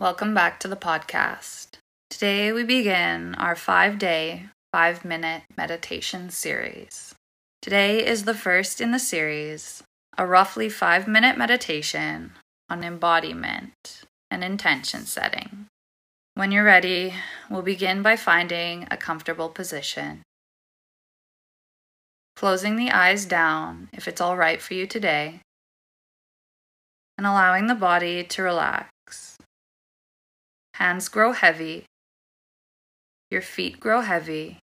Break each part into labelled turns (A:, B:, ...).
A: Welcome back to the podcast. Today we begin our five day, five minute meditation series. Today is the first in the series, a roughly five minute meditation on embodiment and intention setting. When you're ready, we'll begin by finding a comfortable position. Closing the eyes down if it's all right for you today, and allowing the body to relax. Hands grow heavy, your feet grow heavy,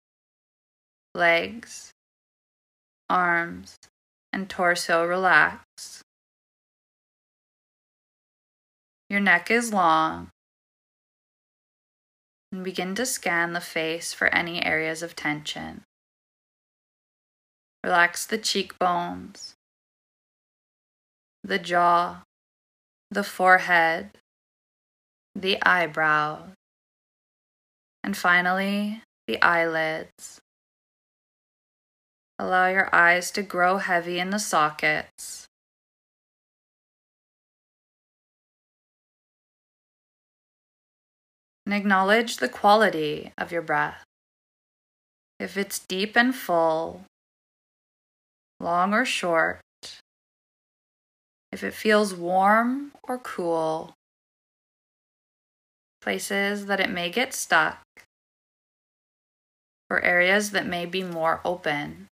A: legs, arms, and torso relax. Your neck is long and begin to scan the face for any areas of tension. Relax the cheekbones, the jaw, the forehead, the eyebrows, and finally the eyelids. Allow your eyes to grow heavy in the sockets. And acknowledge the quality of your breath. If it's deep and full, long or short, if it feels warm or cool, places that it may get stuck, or areas that may be more open.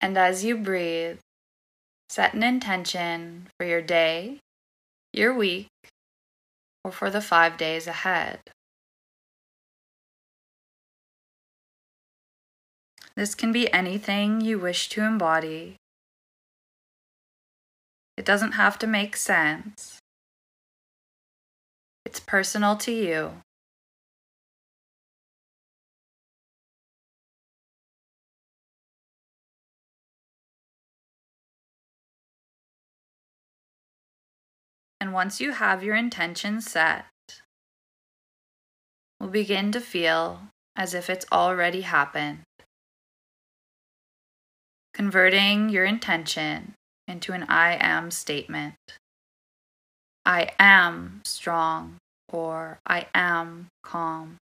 A: And as you breathe, set an intention for your day, your week, or for the five days ahead. This can be anything you wish to embody. It doesn't have to make sense. It's personal to you. And once you have your intention set, we'll begin to feel as if it's already happened converting your intention into an I am statement. I am strong or I am calm.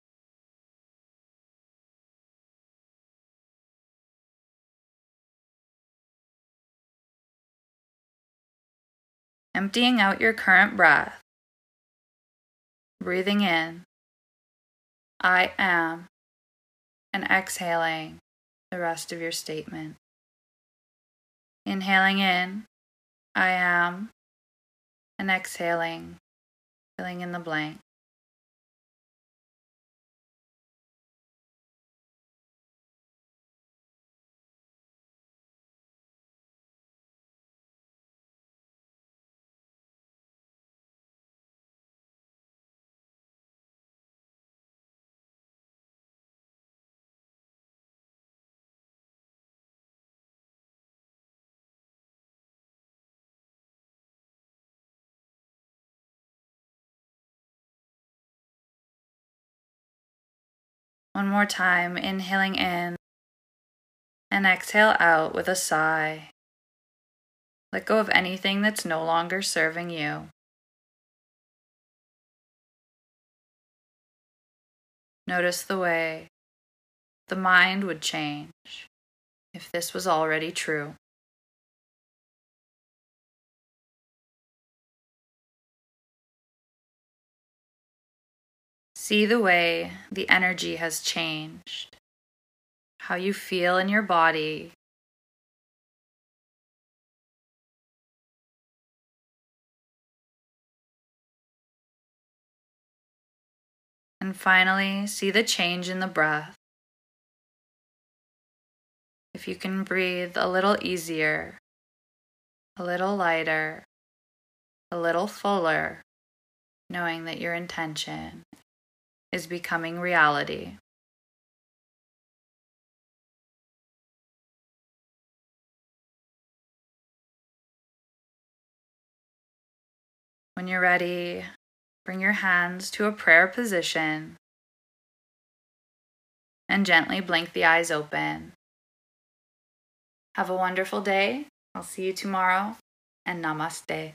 A: Emptying out your current breath. Breathing in. I am. And exhaling the rest of your statement. Inhaling in, I am, and exhaling, filling in the blank. One more time, inhaling in and exhale out with a sigh. Let go of anything that's no longer serving you. Notice the way the mind would change if this was already true. See the way the energy has changed, how you feel in your body. And finally, see the change in the breath. If you can breathe a little easier, a little lighter, a little fuller, knowing that your intention is becoming reality. When you're ready, bring your hands to a prayer position and gently blink the eyes open. Have a wonderful day. I'll see you tomorrow, and namaste.